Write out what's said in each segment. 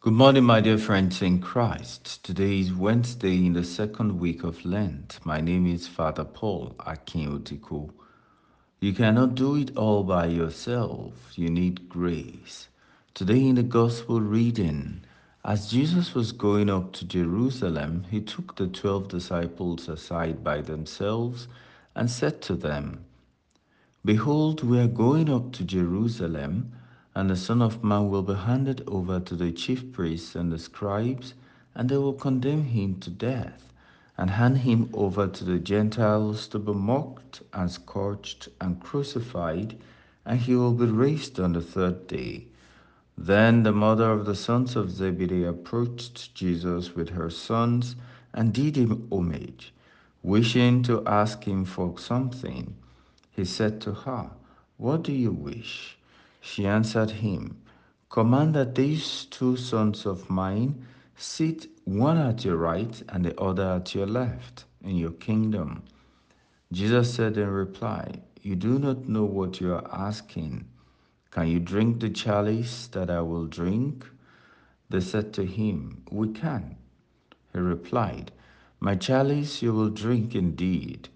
Good morning, my dear friends in Christ. Today is Wednesday in the second week of Lent. My name is Father Paul Akinotiko. You cannot do it all by yourself. You need grace. Today in the Gospel reading, as Jesus was going up to Jerusalem, he took the twelve disciples aside by themselves and said to them, Behold, we are going up to Jerusalem and the Son of Man will be handed over to the chief priests and the scribes, and they will condemn him to death, and hand him over to the Gentiles to be mocked and scourged and crucified, and he will be raised on the third day. Then the mother of the sons of Zebedee approached Jesus with her sons and did him homage, wishing to ask him for something. He said to her, What do you wish? She answered him, Command that these two sons of mine sit one at your right and the other at your left in your kingdom. Jesus said in reply, You do not know what you are asking. Can you drink the chalice that I will drink? They said to him, We can. He replied, My chalice you will drink indeed,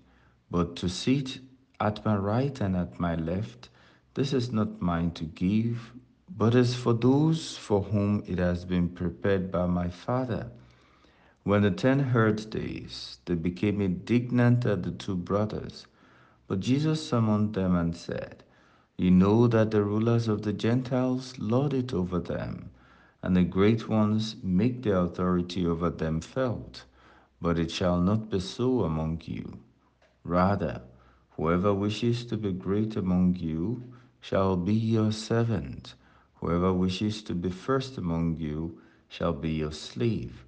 but to sit at my right and at my left, this is not mine to give, but is for those for whom it has been prepared by my Father. When the ten heard this, they became indignant at the two brothers. But Jesus summoned them and said, You know that the rulers of the Gentiles lord it over them, and the great ones make their authority over them felt. But it shall not be so among you. Rather, whoever wishes to be great among you shall be your servant. Whoever wishes to be first among you shall be your slave.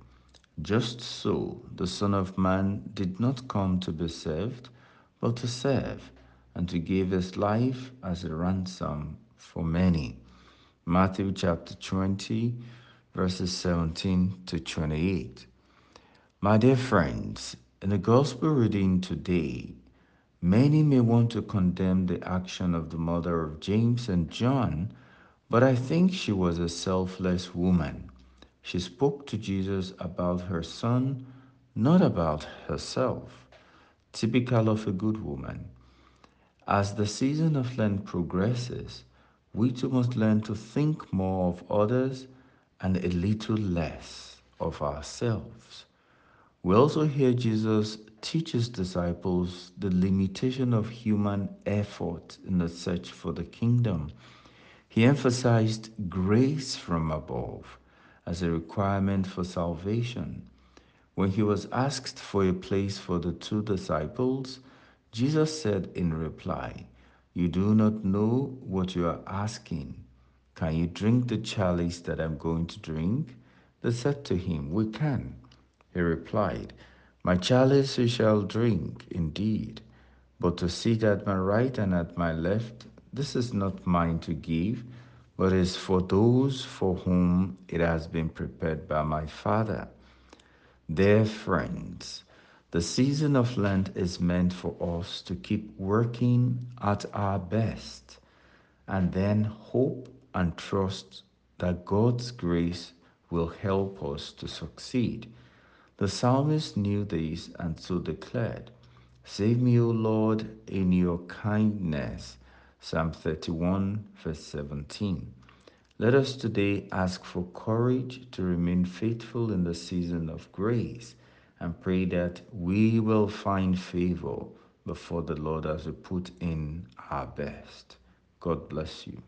Just so the Son of Man did not come to be served, but to serve, and to give his life as a ransom for many. Matthew chapter 20, verses 17 to 28. My dear friends, in the Gospel reading today, Many may want to condemn the action of the mother of James and John, but I think she was a selfless woman. She spoke to Jesus about her son, not about herself, typical of a good woman. As the season of Lent progresses, we too must learn to think more of others and a little less of ourselves. We also hear Jesus teaches disciples the limitation of human effort in the search for the kingdom. He emphasized grace from above as a requirement for salvation. When he was asked for a place for the two disciples, Jesus said in reply, You do not know what you are asking. Can you drink the chalice that I'm going to drink? They said to him, We can. He replied, my chalice you shall drink, indeed, but to sit at my right and at my left, this is not mine to give, but is for those for whom it has been prepared by my Father. Dear friends, the season of Lent is meant for us to keep working at our best and then hope and trust that God's grace will help us to succeed. The psalmist knew this and so declared, Save me, O Lord, in your kindness. Psalm 31, verse 17. Let us today ask for courage to remain faithful in the season of grace and pray that we will find favor before the Lord as we put in our best. God bless you.